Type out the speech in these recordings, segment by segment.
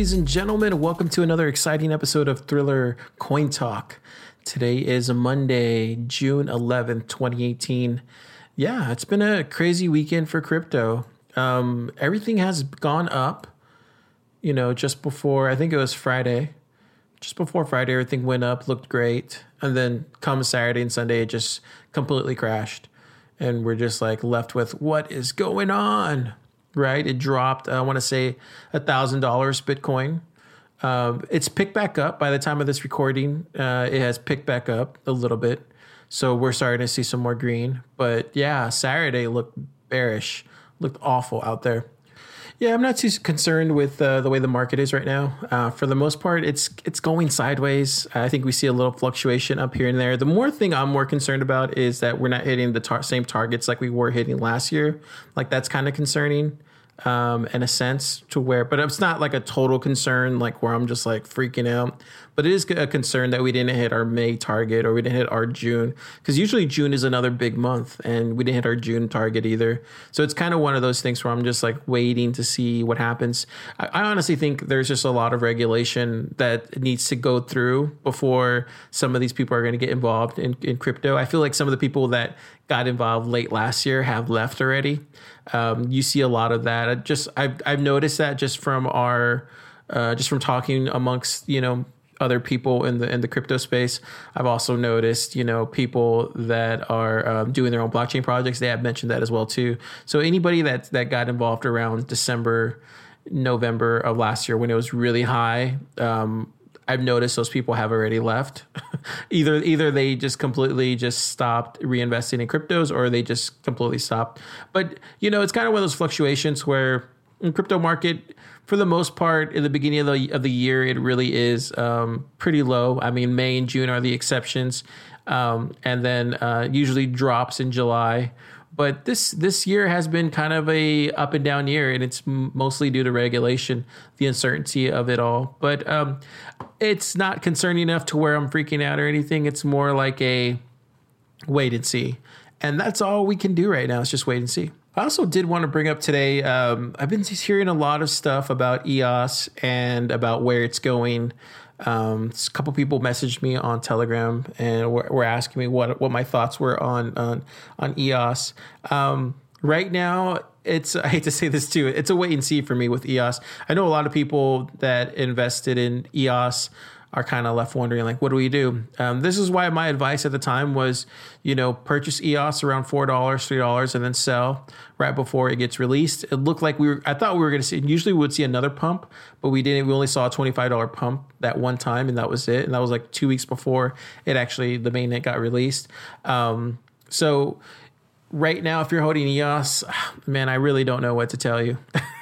Ladies and gentlemen. Welcome to another exciting episode of Thriller Coin Talk. Today is Monday, June 11th, 2018. Yeah, it's been a crazy weekend for crypto. Um, everything has gone up. You know, just before, I think it was Friday, just before Friday, everything went up, looked great. And then come Saturday and Sunday, it just completely crashed. And we're just like left with what is going on? Right? It dropped, I want to say, $1,000 Bitcoin. Um, it's picked back up by the time of this recording. Uh, it has picked back up a little bit. So we're starting to see some more green. But yeah, Saturday looked bearish, looked awful out there. Yeah, I'm not too concerned with uh, the way the market is right now. Uh, for the most part, it's it's going sideways. I think we see a little fluctuation up here and there. The more thing I'm more concerned about is that we're not hitting the tar- same targets like we were hitting last year. Like that's kind of concerning um, in a sense to where, but it's not like a total concern, like where I'm just like freaking out. But it is a concern that we didn't hit our May target or we didn't hit our June, because usually June is another big month, and we didn't hit our June target either. So it's kind of one of those things where I'm just like waiting to see what happens. I, I honestly think there's just a lot of regulation that needs to go through before some of these people are going to get involved in, in crypto. I feel like some of the people that got involved late last year have left already. Um, you see a lot of that. I just I've I've noticed that just from our uh, just from talking amongst you know other people in the in the crypto space. I've also noticed, you know, people that are um, doing their own blockchain projects. They have mentioned that as well too. So anybody that that got involved around December, November of last year when it was really high, um, I've noticed those people have already left. either either they just completely just stopped reinvesting in cryptos or they just completely stopped. But you know, it's kind of one of those fluctuations where in crypto market, for the most part, in the beginning of the of the year, it really is um, pretty low. I mean, May and June are the exceptions, um, and then uh, usually drops in July but this this year has been kind of a up and down year, and it's mostly due to regulation, the uncertainty of it all. But um, it's not concerning enough to where I'm freaking out or anything. It's more like a wait and see, and that's all we can do right now. Is just wait and see. I also did want to bring up today. Um, I've been hearing a lot of stuff about EOS and about where it's going. Um, a couple people messaged me on Telegram and were, were, asking me what what my thoughts were on on on EOS. Um, right now, it's I hate to say this too. It's a wait and see for me with EOS. I know a lot of people that invested in EOS are kind of left wondering like what do we do? Um, this is why my advice at the time was you know purchase eos around four dollars three dollars and then sell right before it gets released. It looked like we were i thought we were going to see usually we would see another pump but we didn't we only saw a $25 pump that one time and that was it and that was like two weeks before it actually the mainnet got released. Um, so right now if you're holding eos man i really don't know what to tell you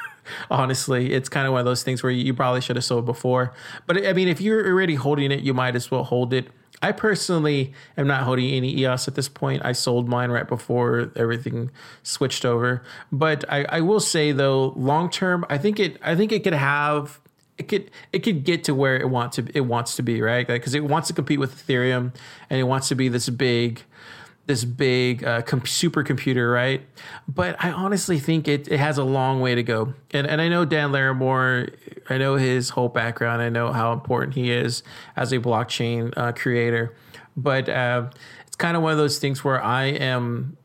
honestly. It's kind of one of those things where you probably should have sold before. But I mean, if you're already holding it, you might as well hold it. I personally am not holding any EOS at this point. I sold mine right before everything switched over. But I, I will say though, long term, I think it I think it could have it could it could get to where it wants to it wants to be right because like, it wants to compete with Ethereum and it wants to be this big this big uh, com- supercomputer, right? But I honestly think it, it has a long way to go. And, and I know Dan Larimer, I know his whole background, I know how important he is as a blockchain uh, creator. But uh, it's kind of one of those things where I am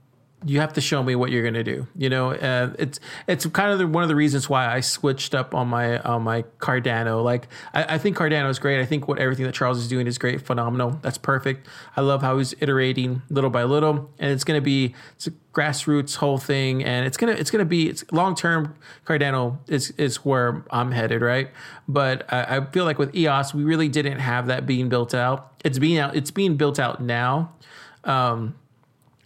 you have to show me what you're going to do. You know, uh, it's it's kind of the, one of the reasons why I switched up on my on my Cardano. Like I, I, think Cardano is great. I think what everything that Charles is doing is great, phenomenal. That's perfect. I love how he's iterating little by little, and it's going to be it's a grassroots whole thing, and it's gonna it's gonna be it's long term. Cardano is is where I'm headed, right? But I, I feel like with EOS, we really didn't have that being built out. It's being out. It's being built out now. Um,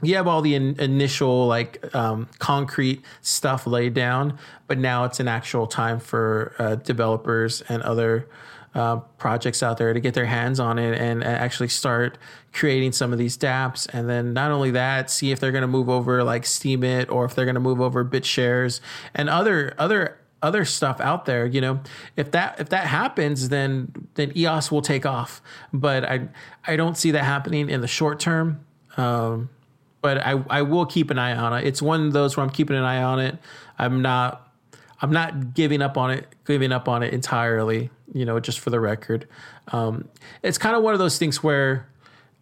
you have all the in, initial like um, concrete stuff laid down, but now it's an actual time for uh, developers and other uh, projects out there to get their hands on it and, and actually start creating some of these dApps. And then not only that, see if they're going to move over like Steemit or if they're going to move over BitShares and other other other stuff out there you know. If that if that happens then then eos will take off. But i i don't see that happening in the short term. Um, but I, I will keep an eye on it. It's one of those where I'm keeping an eye on it. I'm not I'm not giving up on it, giving up on it entirely. You know, just for the record, um, it's kind of one of those things where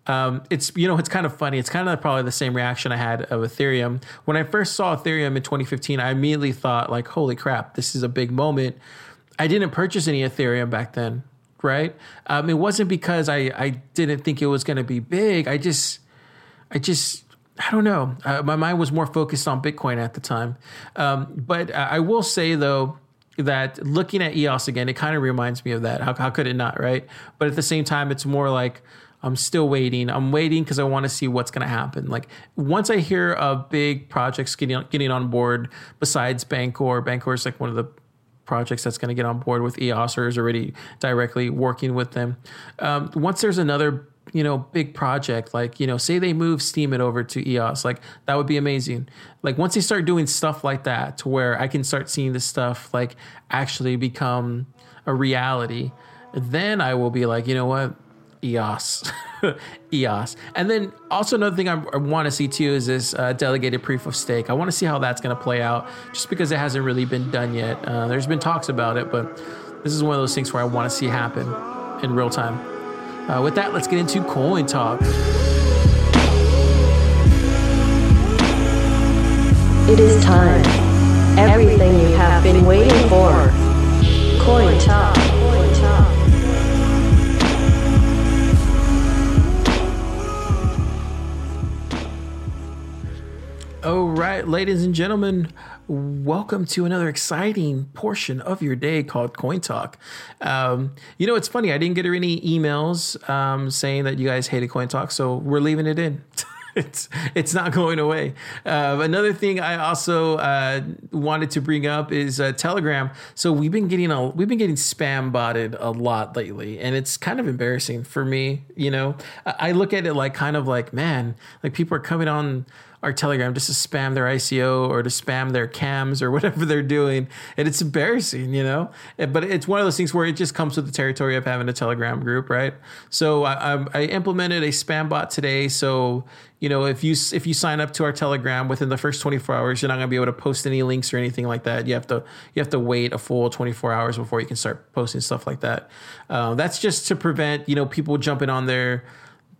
um, it's you know it's kind of funny. It's kind of probably the same reaction I had of Ethereum when I first saw Ethereum in 2015. I immediately thought like, "Holy crap, this is a big moment." I didn't purchase any Ethereum back then, right? Um, it wasn't because I I didn't think it was going to be big. I just I just I don't know. Uh, my mind was more focused on Bitcoin at the time. Um, but I will say though that looking at EOS again, it kind of reminds me of that. How, how could it not, right? But at the same time, it's more like I'm still waiting. I'm waiting because I want to see what's going to happen. Like once I hear of big projects getting getting on board, besides Bancor, Bancor is like one of the projects that's going to get on board with EOS or is already directly working with them. Um, once there's another you know big project like you know say they move Steemit over to eos like that would be amazing like once they start doing stuff like that to where i can start seeing this stuff like actually become a reality then i will be like you know what EOS, EOS, and then also another thing I, I want to see too is this uh, delegated proof of stake. I want to see how that's going to play out, just because it hasn't really been done yet. Uh, there's been talks about it, but this is one of those things where I want to see happen in real time. Uh, with that, let's get into coin talk. It is time. Everything you have been waiting for. Coin talk. All right, ladies and gentlemen, welcome to another exciting portion of your day called Coin Talk. Um, you know, it's funny, I didn't get any emails um, saying that you guys hated Coin Talk, so we're leaving it in. it's it's not going away. Uh, another thing I also uh, wanted to bring up is uh, Telegram. So we've been getting a we've been getting spam botted a lot lately, and it's kind of embarrassing for me. You know, I, I look at it like kind of like man, like people are coming on our Telegram just to spam their ICO or to spam their cams or whatever they're doing. And it's embarrassing, you know? But it's one of those things where it just comes with the territory of having a Telegram group, right? So I, I implemented a spam bot today. So, you know, if you if you sign up to our Telegram within the first 24 hours, you're not going to be able to post any links or anything like that. You have to you have to wait a full 24 hours before you can start posting stuff like that. Uh, that's just to prevent you know people jumping on there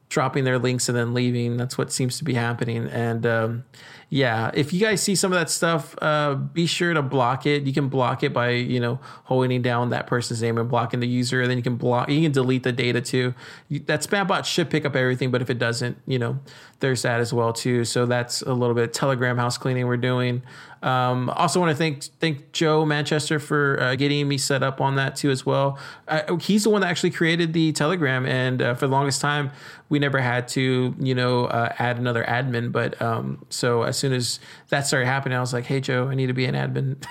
dropping their links and then leaving. That's what seems to be happening. And um, yeah, if you guys see some of that stuff, uh, be sure to block it. You can block it by you know holding down that person's name and blocking the user, and then you can block. You can delete the data too. that spam bot should pick up everything, but if it doesn't, you know, there's that as well too. So that's a little bit Telegram house cleaning we're doing. Um, also want to thank thank Joe Manchester for uh, getting me set up on that too as well. Uh, he's the one that actually created the Telegram, and uh, for the longest time we never had to you know uh, add another admin. But um, so as soon as that started happening, I was like, hey Joe, I need to be an admin.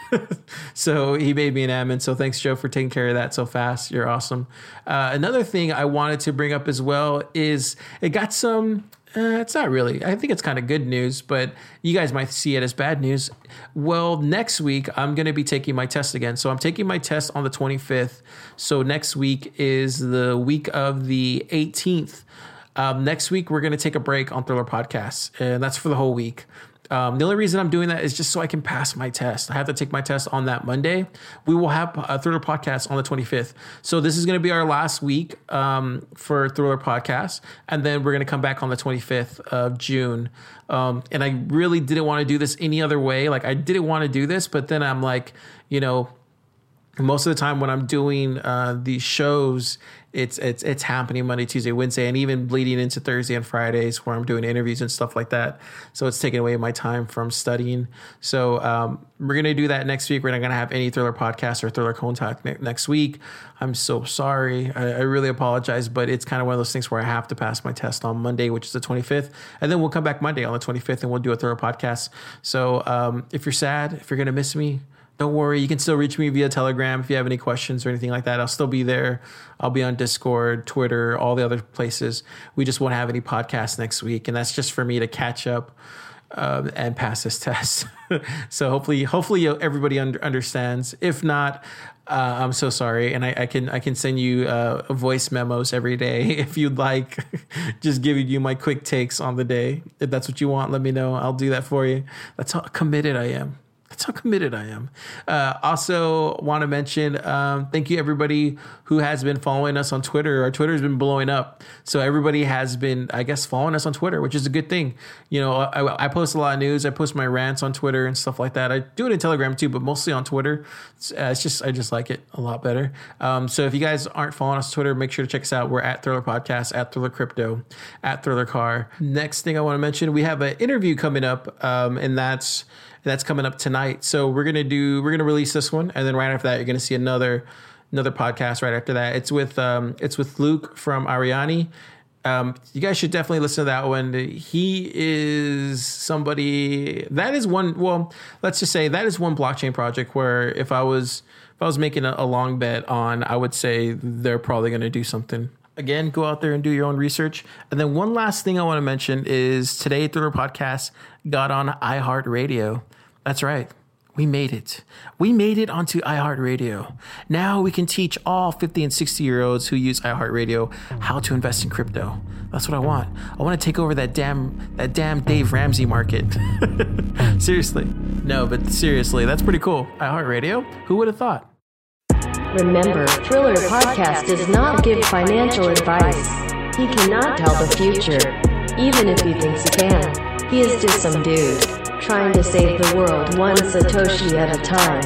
so he made me an admin. So thanks Joe for taking care of that so fast. You're awesome. Uh, another thing I wanted to bring up as well is it got some uh, it's not really. I think it's kind of good news, but you guys might see it as bad news. Well, next week I'm going to be taking my test again. So I'm taking my test on the 25th. So next week is the week of the 18th. Um, next week we're going to take a break on Thriller Podcasts, and that's for the whole week. Um, the only reason I'm doing that is just so I can pass my test. I have to take my test on that Monday. We will have a Thriller podcast on the 25th. So this is going to be our last week um, for Thriller podcast, and then we're going to come back on the 25th of June. Um, and I really didn't want to do this any other way. Like I didn't want to do this, but then I'm like, you know, most of the time when I'm doing uh, these shows, it's it's it's happening Monday, Tuesday, Wednesday, and even bleeding into Thursday and Fridays where I'm doing interviews and stuff like that. So it's taking away my time from studying. So um, we're gonna do that next week. We're not gonna have any thriller podcast or thriller contact ne- next week. I'm so sorry. I, I really apologize, but it's kind of one of those things where I have to pass my test on Monday, which is the 25th, and then we'll come back Monday on the 25th and we'll do a thriller podcast. So um, if you're sad, if you're gonna miss me don't worry. You can still reach me via Telegram if you have any questions or anything like that. I'll still be there. I'll be on Discord, Twitter, all the other places. We just won't have any podcasts next week, and that's just for me to catch up uh, and pass this test. so hopefully, hopefully everybody under, understands. If not, uh, I'm so sorry, and I, I, can I can send you uh, voice memos every day if you'd like. just giving you my quick takes on the day. If that's what you want, let me know. I'll do that for you. That's how committed I am. That's how committed I am. Uh, also, want to mention um, thank you everybody who has been following us on Twitter. Our Twitter has been blowing up, so everybody has been, I guess, following us on Twitter, which is a good thing. You know, I, I post a lot of news. I post my rants on Twitter and stuff like that. I do it in Telegram too, but mostly on Twitter. It's, uh, it's just I just like it a lot better. Um, so if you guys aren't following us on Twitter, make sure to check us out. We're at Thriller Podcast, at Thriller Crypto, at Thriller Car. Next thing I want to mention, we have an interview coming up, um, and that's that's coming up tonight. So we're gonna do we're gonna release this one, and then right after that, you're gonna see another another podcast right after that. It's with um, it's with Luke from Ariani. Um, you guys should definitely listen to that one. He is somebody that is one. Well, let's just say that is one blockchain project where if I was if I was making a, a long bet on, I would say they're probably going to do something. Again, go out there and do your own research. And then one last thing I want to mention is today Thriller Podcast got on iHeartRadio. That's right. We made it. We made it onto iHeartRadio. Now we can teach all 50 and 60 year olds who use iHeartRadio how to invest in crypto. That's what I want. I want to take over that damn that damn Dave Ramsey market. seriously. No, but seriously, that's pretty cool. iHeartRadio? Who would have thought? Remember, Thriller Podcast does not give financial advice. He cannot tell the future, even if he thinks he can. He is just some dude trying to save the world one Satoshi at a time.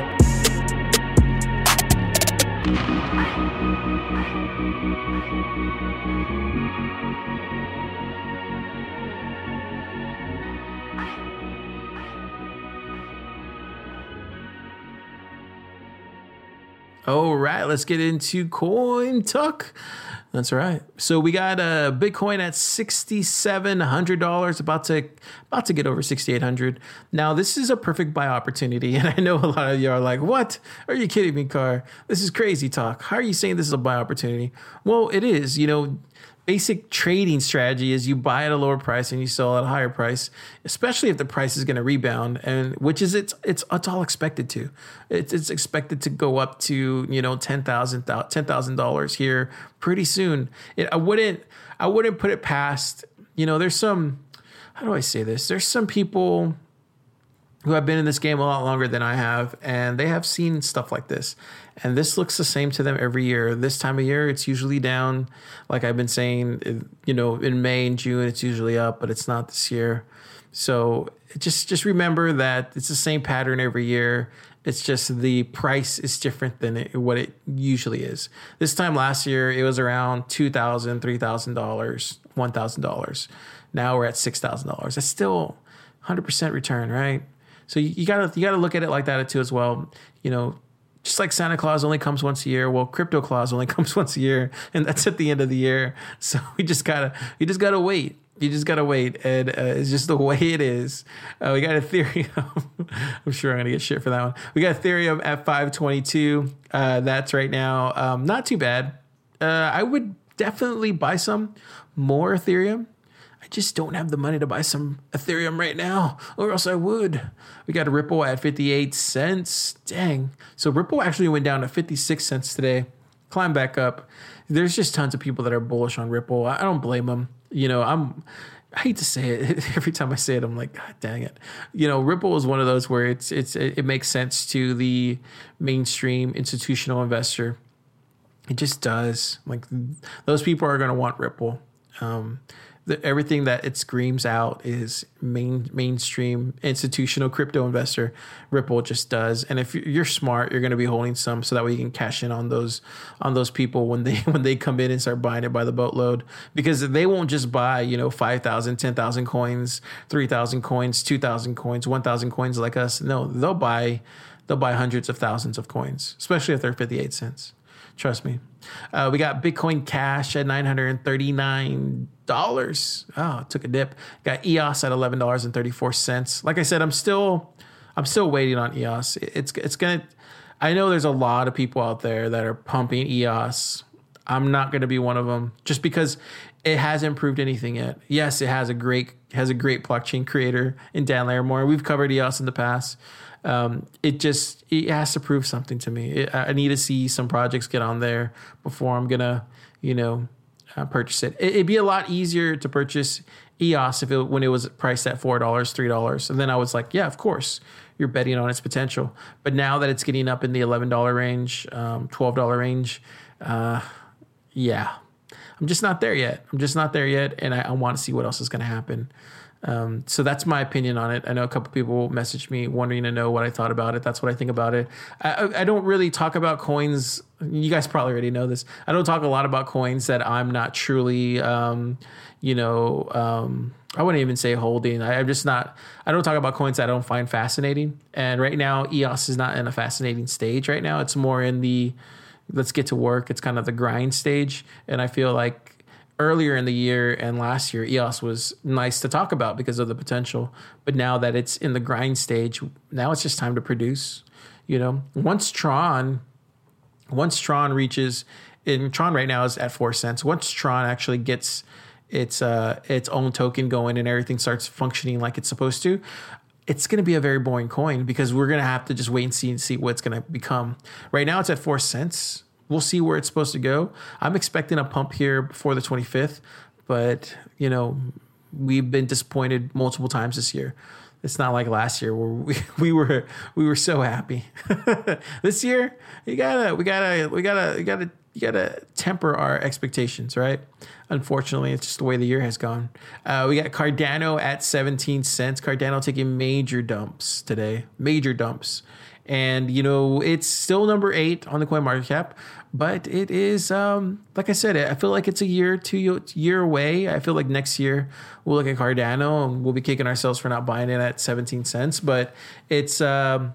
All right, let's get into Coin Talk. That's right. So we got a uh, Bitcoin at sixty seven hundred dollars, about to about to get over sixty eight hundred. Now this is a perfect buy opportunity, and I know a lot of you are like, "What? Are you kidding me, Car? This is crazy talk. How are you saying this is a buy opportunity?" Well, it is. You know, basic trading strategy is you buy at a lower price and you sell at a higher price, especially if the price is going to rebound, and which is it's it's it's all expected to. It's, it's expected to go up to you know ten thousand ten thousand dollars here pretty soon. It, I wouldn't I wouldn't put it past. You know, there's some. How do I say this? There's some people who have been in this game a lot longer than I have, and they have seen stuff like this. And this looks the same to them every year. This time of year, it's usually down. Like I've been saying, you know, in May and June, it's usually up, but it's not this year. So just just remember that it's the same pattern every year. It's just the price is different than it, what it usually is. This time last year, it was around $2,000, $3,000, $1,000. Now we're at $6,000. That's still 100% return, right? So you, you gotta you gotta look at it like that too as well. You know, just like Santa Claus only comes once a year, well, Crypto Claus only comes once a year, and that's at the end of the year. So we just gotta we just gotta wait. You just gotta wait, and uh, it's just the way it is. Uh, we got Ethereum. I'm sure I'm gonna get shit for that one. We got Ethereum at 522. Uh, that's right now. Um, not too bad. Uh, I would definitely buy some more Ethereum. I just don't have the money to buy some Ethereum right now, or else I would. We got a Ripple at 58 cents. Dang. So Ripple actually went down to 56 cents today, climbed back up. There's just tons of people that are bullish on Ripple. I don't blame them. You know, I'm. I hate to say it. Every time I say it, I'm like, God dang it. You know, Ripple is one of those where it's it's it makes sense to the mainstream institutional investor. It just does. Like those people are going to want Ripple. Um, the, everything that it screams out is main mainstream institutional crypto investor. Ripple just does, and if you're smart, you're going to be holding some so that way you can cash in on those on those people when they when they come in and start buying it by the boatload because they won't just buy you know 5,000, 10,000 coins, three thousand coins, two thousand coins, one thousand coins like us. No, they'll buy they'll buy hundreds of thousands of coins, especially if they're fifty eight cents. Trust me. Uh, we got Bitcoin Cash at nine hundred and thirty nine dollars. Oh, took a dip. Got EOS at eleven dollars and thirty four cents. Like I said, I'm still I'm still waiting on EOS. It's it's gonna. I know there's a lot of people out there that are pumping EOS. I'm not to be one of them just because it hasn't proved anything yet. Yes, it has a great has a great blockchain creator in Dan Larimer. We've covered EOS in the past. Um, it just it has to prove something to me. It, I need to see some projects get on there before I'm gonna, you know, uh, purchase it. it. would be a lot easier to purchase EOS if it when it was priced at four dollars, three dollars, and then I was like, yeah, of course, you're betting on its potential. But now that it's getting up in the eleven dollar range, um, twelve dollar range, uh, yeah, I'm just not there yet. I'm just not there yet, and I, I want to see what else is going to happen. Um, so that's my opinion on it. I know a couple people messaged me wanting to know what I thought about it. That's what I think about it. I, I don't really talk about coins. You guys probably already know this. I don't talk a lot about coins that I'm not truly, um, you know, um, I wouldn't even say holding. I, I'm just not. I don't talk about coins that I don't find fascinating. And right now, EOS is not in a fascinating stage. Right now, it's more in the let's get to work. It's kind of the grind stage, and I feel like earlier in the year and last year, EOS was nice to talk about because of the potential. But now that it's in the grind stage, now it's just time to produce. You know, once Tron, once Tron reaches, in Tron right now is at four cents. Once Tron actually gets its uh, its own token going and everything starts functioning like it's supposed to, it's going to be a very boring coin because we're going to have to just wait and see and see what it's going to become. Right now, it's at four cents we'll see where it's supposed to go. I'm expecting a pump here before the 25th, but you know, we've been disappointed multiple times this year. It's not like last year where we, we were we were so happy. this year, you gotta we gotta we gotta we gotta you gotta temper our expectations, right? Unfortunately, it's just the way the year has gone. Uh, we got Cardano at 17 cents. Cardano taking major dumps today, major dumps and you know it's still number eight on the coin market cap but it is um, like i said i feel like it's a year two year away. I feel like next year we'll look at cardano and we'll be kicking ourselves for not buying it at 17 cents. But it's um,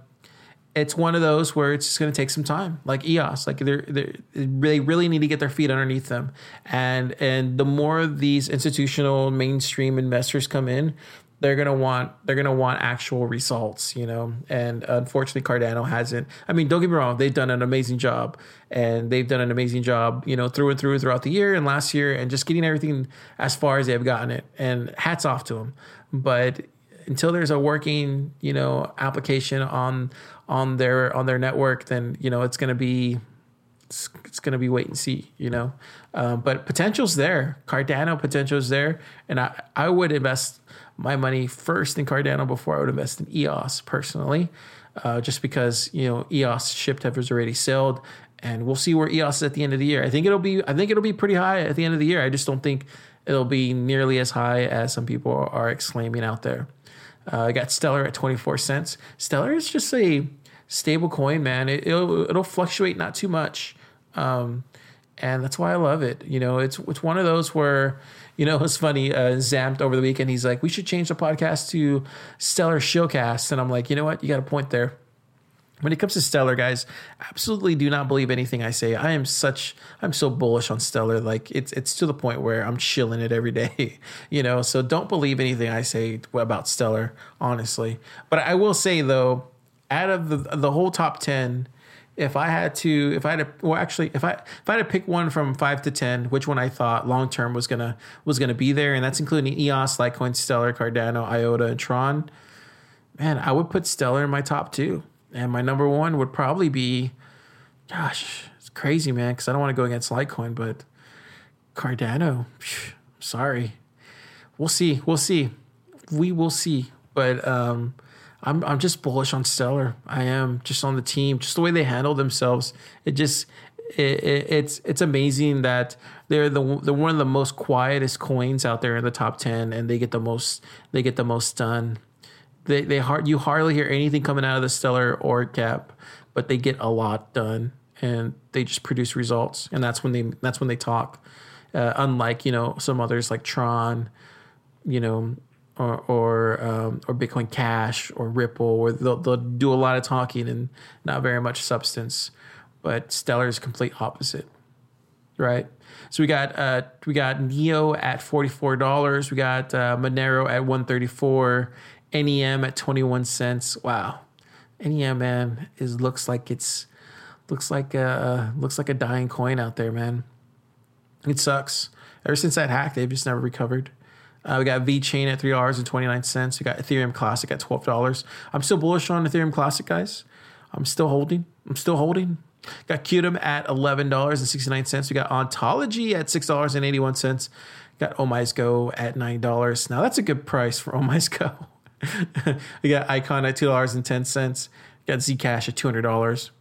it's one of those where it's just going to take some time like eos like they're, they're, they really need to get their feet underneath them. And and the more these institutional mainstream investors come in they're gonna want they're gonna want actual results, you know. And unfortunately, Cardano hasn't. I mean, don't get me wrong; they've done an amazing job, and they've done an amazing job, you know, through and through throughout the year and last year, and just getting everything as far as they've gotten it. And hats off to them. But until there's a working, you know, application on on their on their network, then you know it's gonna be it's, it's going to be wait and see, you know. Um, but potential's there. Cardano potential's there, and I I would invest my money first in Cardano before I would invest in EOS personally, uh, just because you know EOS shipped has already sailed, and we'll see where EOS is at the end of the year. I think it'll be I think it'll be pretty high at the end of the year. I just don't think it'll be nearly as high as some people are exclaiming out there. Uh, I got Stellar at 24 cents. Stellar is just a stable coin, man. It, will it'll fluctuate not too much, um, and that's why I love it. You know, it's it's one of those where you know, it's funny. Uh, Zamped over the weekend, he's like, we should change the podcast to Stellar Showcast. And I'm like, you know what? You got a point there. When it comes to Stellar, guys, absolutely do not believe anything I say. I am such, I'm so bullish on Stellar. Like it's, it's to the point where I'm chilling it every day, you know. So don't believe anything I say about Stellar, honestly. But I will say though, out of the the whole top ten, if I had to, if I had to, well, actually, if I if I had to pick one from five to ten, which one I thought long term was gonna was gonna be there, and that's including EOS, Litecoin, Stellar, Cardano, IOTA, and Tron. Man, I would put Stellar in my top two, and my number one would probably be, gosh, it's crazy, man, because I don't want to go against Litecoin, but Cardano. Phew, sorry, we'll see, we'll see, we will see, but um I'm I'm just bullish on Stellar. I am just on the team, just the way they handle themselves. It just it, it, it's it's amazing that they're the they're one of the most quietest coins out there in the top ten, and they get the most they get the most done. They they hard you hardly hear anything coming out of the Stellar or Cap, but they get a lot done, and they just produce results, and that's when they that's when they talk. Uh, unlike you know some others like Tron, you know or or, um, or Bitcoin Cash or Ripple, where they'll, they'll do a lot of talking and not very much substance. But Stellar is complete opposite, right? So we got uh, we got Neo at forty four dollars. We got uh, Monero at one thirty four. NEM at twenty one cents. Wow, NEM man is looks like it's looks like a looks like a dying coin out there, man. It sucks. Ever since that hack, they've just never recovered. Uh, we got VeChain at three dollars and twenty nine cents. We got Ethereum Classic at twelve dollars. I'm still bullish on Ethereum Classic, guys. I'm still holding. I'm still holding. Got Qtum at eleven dollars and sixty nine cents. We got Ontology at six dollars and eighty one cents. Got OmiseGo at nine dollars. Now that's a good price for OmiseGo. we got Icon at two dollars and ten cents. Got Zcash at two hundred dollars.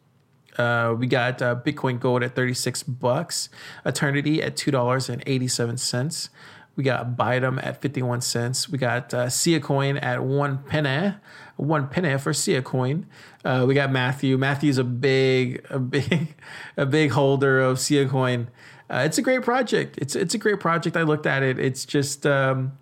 Uh, we got uh, Bitcoin Gold at 36 bucks, Aeternity at $2.87. We got Bytom at 51 cents. We got uh, Sia Coin at one penny, one penny for Sia Coin. Uh, we got Matthew. Matthew's a big, a big, a big holder of Sia Coin. Uh, it's a great project. It's it's a great project. I looked at it. It's just um,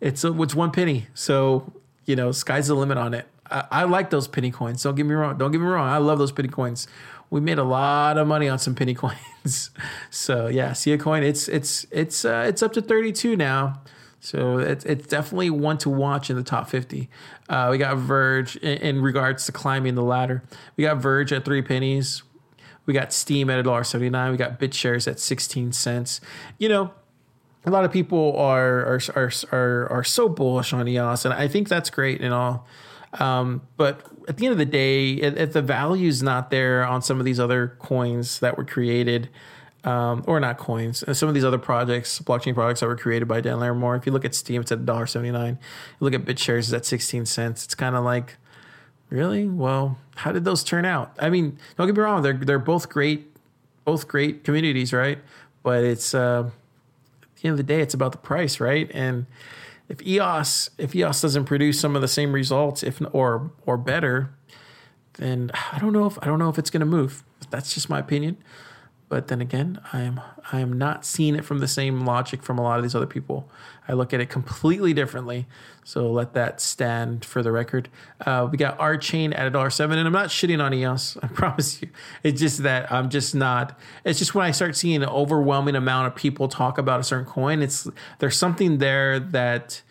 it's a, it's one penny. So you know, sky's the limit on it. I, I like those penny coins. Don't get me wrong. Don't get me wrong. I love those penny coins. We made a lot of money on some penny coins. so yeah, Sia Coin. It's it's it's uh, it's up to thirty two now. So it's it's definitely one to watch in the top fifty. Uh, we got Verge in, in, regards to climbing the ladder. We got Verge at three pennies. We got Steem at a dollar seventy nine. We got BitShares at sixteen cents. You know, a lot of people are are are are, are so bullish on EOS, and I think that's great and all. Um, but at the end of the day, if the value is not there on some of these other coins that were created, um, or not coins, uh, some of these other projects, blockchain projects that were created by Dan Larimer. If you look at Steem, it's at $1.79. You look at BitShares, it's at 16 cents. It's kind of like, really? Well, how did those turn out? I mean, don't get me wrong, they're, they're both great, both great communities, right? But it's, uh, at the end of the day, it's about the price, right? And, if EOS if EOS doesn't produce some of the same results, if or or better, then I don't know if I don't know if it's going to move. That's just my opinion. But then again, I am I am not seeing it from the same logic from a lot of these other people. I look at it completely differently. So let that stand for the record. Uh, we got RChain at a dollar seven, and I'm not shitting on EOS. I promise you. It's just that I'm just not. It's just when I start seeing an overwhelming amount of people talk about a certain coin, it's there's something there that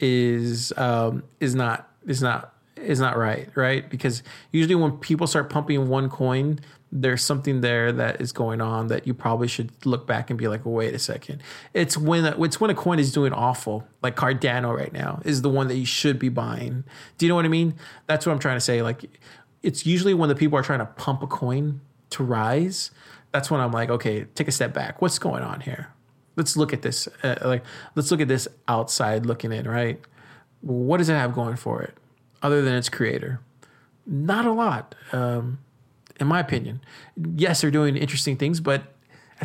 is um, is not is not is not right, right? Because usually when people start pumping one coin, there's something there that is going on that you probably should look back and be like, wait a second. It's when it's when a coin is doing awful, like Cardano right now is the one that you should be buying. Do you know what I mean? That's what I'm trying to say. Like, it's usually when the people are trying to pump a coin to rise. That's when I'm like, okay, take a step back. What's going on here? Let's look at this. Uh, like, let's look at this outside looking in. Right? What does it have going for it, other than its creator? Not a lot. Um, in my opinion. Yes, they're doing interesting things, but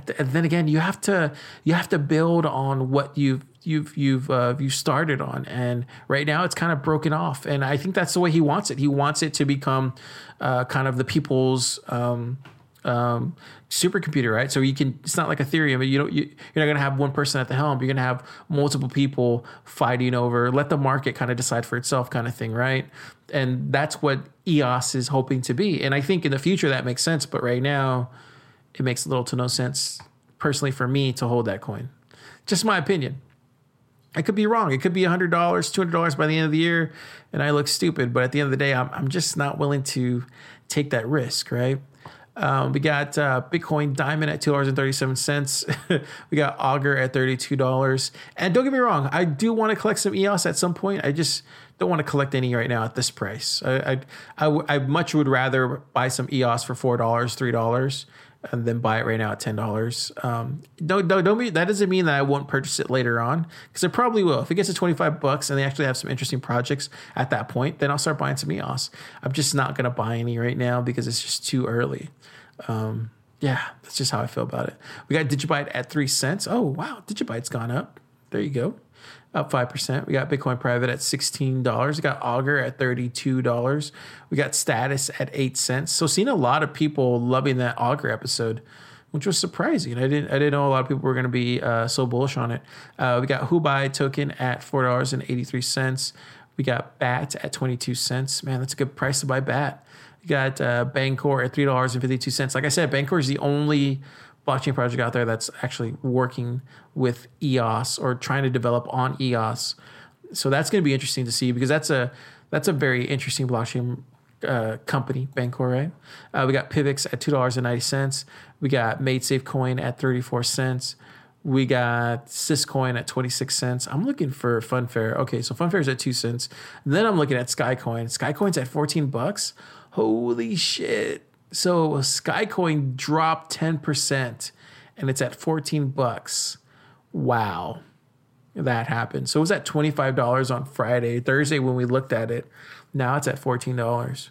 the, then again, you have to you have to build on what you've you've you've uh, you started on, and right now it's kind of broken off. And I think that's the way he wants it. He wants it to become uh, kind of the people's. Um, um, supercomputer, right? So you can. It's not like Ethereum. You don't. You, you're not going to have one person at the helm. You're going to have multiple people fighting over. Let the market kind of decide for itself, kind of thing, right? And that's what EOS is hoping to be. And I think in the future that makes sense. But right now, it makes little to no sense, personally, for me to hold that coin. Just my opinion. I could be wrong. It could be $100, $200 by the end of the year, and I look stupid. But at the end of the day, I'm, I'm just not willing to take that risk, right? Um, we got uh, Bitcoin Diamond at two dollars and thirty seven cents. we got Augur at thirty two dollars. And don't get me wrong, I do want to collect some EOS at some point. I just don't want to collect any right now at this price. I I, I, w- I much would rather buy some EOS for four dollars, three dollars, and then buy it right now at ten dollars. Um, don't don't don't be, that doesn't mean that I won't purchase it later on because I probably will. If it gets to twenty five bucks and they actually have some interesting projects at that point, then I'll start buying some EOS. I'm just not gonna buy any right now because it's just too early. Um, yeah, that's just how I feel about it. We got Digibyte at three cents. Oh wow, Digibyte's gone up. There you go, up five percent. We got Bitcoin Private at sixteen dollars. We got Augur at thirty two dollars. We got Status at eight cents. So seeing a lot of people loving that Augur episode, which was surprising. I didn't I didn't know a lot of people were going to be uh, so bullish on it. Uh, we got Huobi token at four dollars and eighty three cents. We got BAT at twenty two cents. Man, that's a good price to buy BAT. We got uh, Bancor at three dollars and fifty two cents. Like I said, Bancor is the only blockchain project out there that's actually working with EOS or trying to develop on EOS. So that's going to be interesting to see because that's a that's a very interesting blockchain uh, company, Bancor, right? Uh, we got Pivx at two dollars and ninety cents. We got MaidSafe Coin at thirty four cents. We got Syscoin at 26 cents. I'm looking for Funfair. Okay, so Funfair is at 2 cents. then I'm looking at Skycoin. Skycoin's at 14 bucks. Holy shit. So Skycoin dropped 10% and it's at 14 bucks. Wow. that happened. So it was at $25 on Friday. Thursday, when we looked at it, now it's at $14.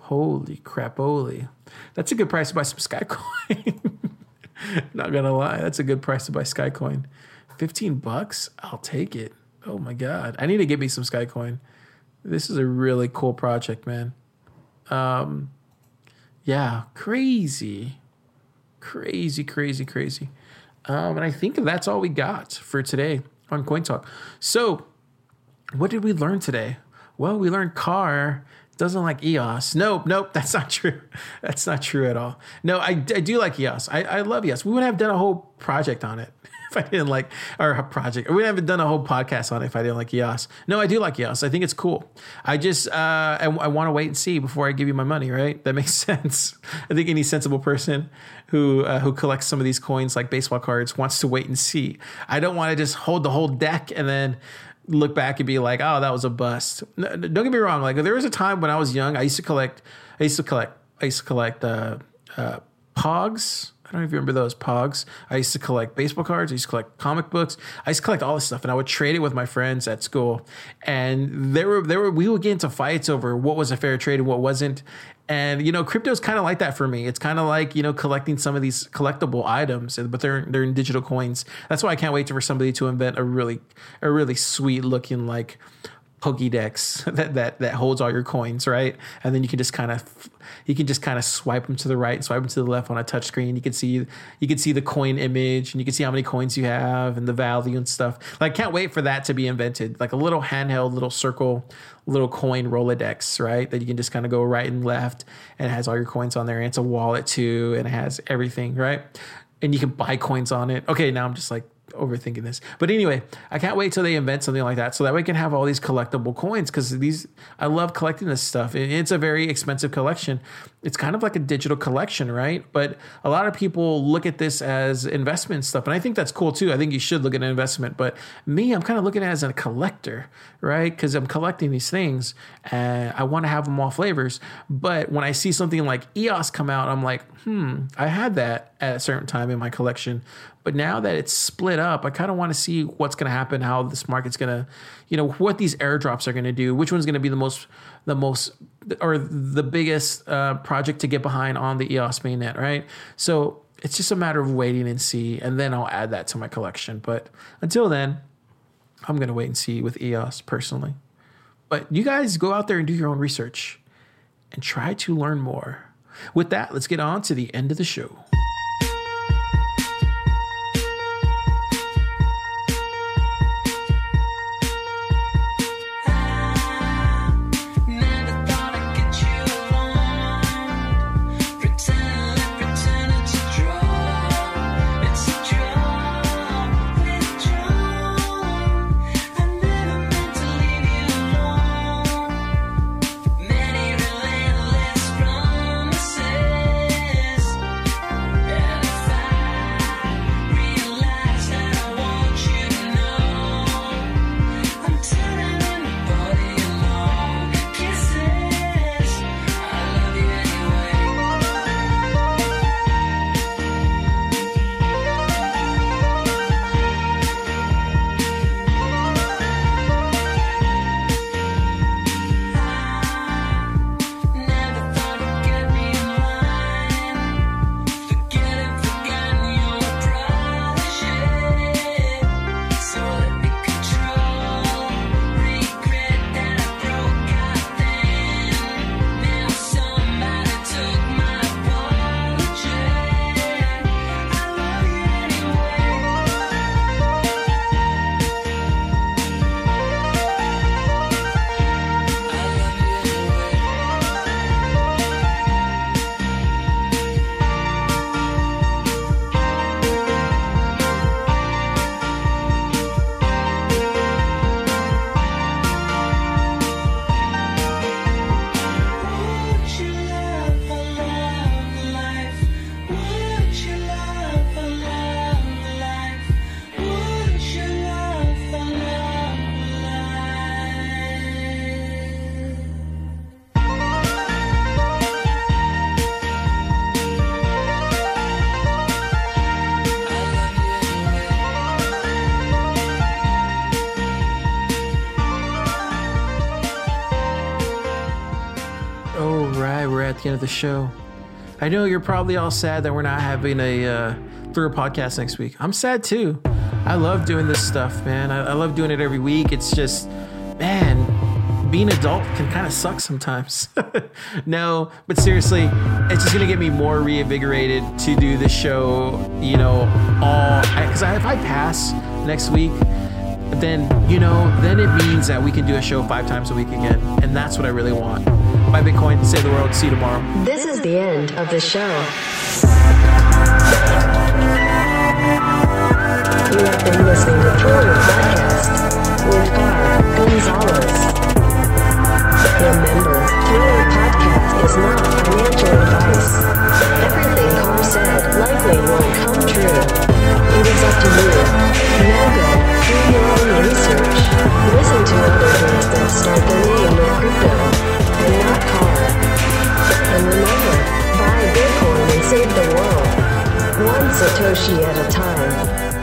Holy crap, holy. That's a good price to buy some Skycoin. Not gonna lie, that's a good price to buy Skycoin. 15 bucks? I'll take it. Oh my God. I need to get me some Skycoin. This is a really cool project, man. Um, yeah, crazy. Crazy, crazy, crazy. Um, and I think that's all we got for today on Coin Talk. So, what did we learn today? Well, we learned Car doesn't like EOS. Nope, nope, that's not true. That's not true at all. No, I, I do like EOS. I, I love EOS. We wouldn't have done a whole project on it if I didn't like, our project. We haven't done a whole podcast on it if I didn't like EOS. No, I do like EOS. I think it's cool. I just, uh, I, I want to wait and see before I give you my money, right? That makes sense. I think any sensible person who uh, who collects some of these coins like baseball cards wants to wait and see. I don't want to just hold the whole deck and then look back and be like, oh, that was a bust. No, don't get me wrong. Like there was a time when I was young, I used to collect, I used to collect, I used to collect uh, uh, Pogs. I don't know if you remember those Pogs. I used to collect baseball cards. I used to collect comic books. I used to collect all this stuff, and I would trade it with my friends at school. And there were there were we would get into fights over what was a fair trade and what wasn't. And you know, crypto is kind of like that for me. It's kind of like you know collecting some of these collectible items, but they're they're in digital coins. That's why I can't wait for somebody to invent a really a really sweet looking like Pokédex that that that holds all your coins, right? And then you can just kind of you can just kind of swipe them to the right, swipe them to the left on a touch screen. You can see you can see the coin image and you can see how many coins you have and the value and stuff. Like, can't wait for that to be invented. Like a little handheld, little circle, little coin Rolodex, right? That you can just kind of go right and left and it has all your coins on there. And it's a wallet too, and it has everything, right? And you can buy coins on it. Okay, now I'm just like overthinking this. But anyway, I can't wait till they invent something like that so that we can have all these collectible coins because these I love collecting this stuff. It's a very expensive collection. It's kind of like a digital collection, right? But a lot of people look at this as investment stuff, and I think that's cool too. I think you should look at an investment, but me, I'm kind of looking at it as a collector, right? Because I'm collecting these things and I want to have them all flavors. But when I see something like EOS come out, I'm like, hmm, I had that at a certain time in my collection, but now that it's split up, I kind of want to see what's going to happen, how this market's going to, you know, what these airdrops are going to do, which one's going to be the most, the most, or the biggest uh, project to get behind on the EOS mainnet, right? So it's just a matter of waiting and see, and then I'll add that to my collection. But until then, I'm to wait and see with EOS personally. But you guys go out there and do your own research and try to learn more. With that, let's get on to the end of the show. Show. I know you're probably all sad that we're not having a uh, Thriller podcast next week. I'm sad too. I love doing this stuff, man. I, I love doing it every week. It's just, man, being adult can kind of suck sometimes. no, but seriously, it's just gonna get me more reinvigorated to do this show. You know, all because if I pass next week, then you know, then it means that we can do a show five times a week again, and that's what I really want buy Bitcoin, save the world. See you tomorrow. This is the end of the show. You have been listening to Forward Podcast with R. Gonzalez. Remember, Forward Podcast is not financial advice. Everything Carl said likely won't come true. It is up to you. Now go, do your own research. Listen to other things that start the name with crypto. And remember, buy Bitcoin and save the world. One Satoshi at a time.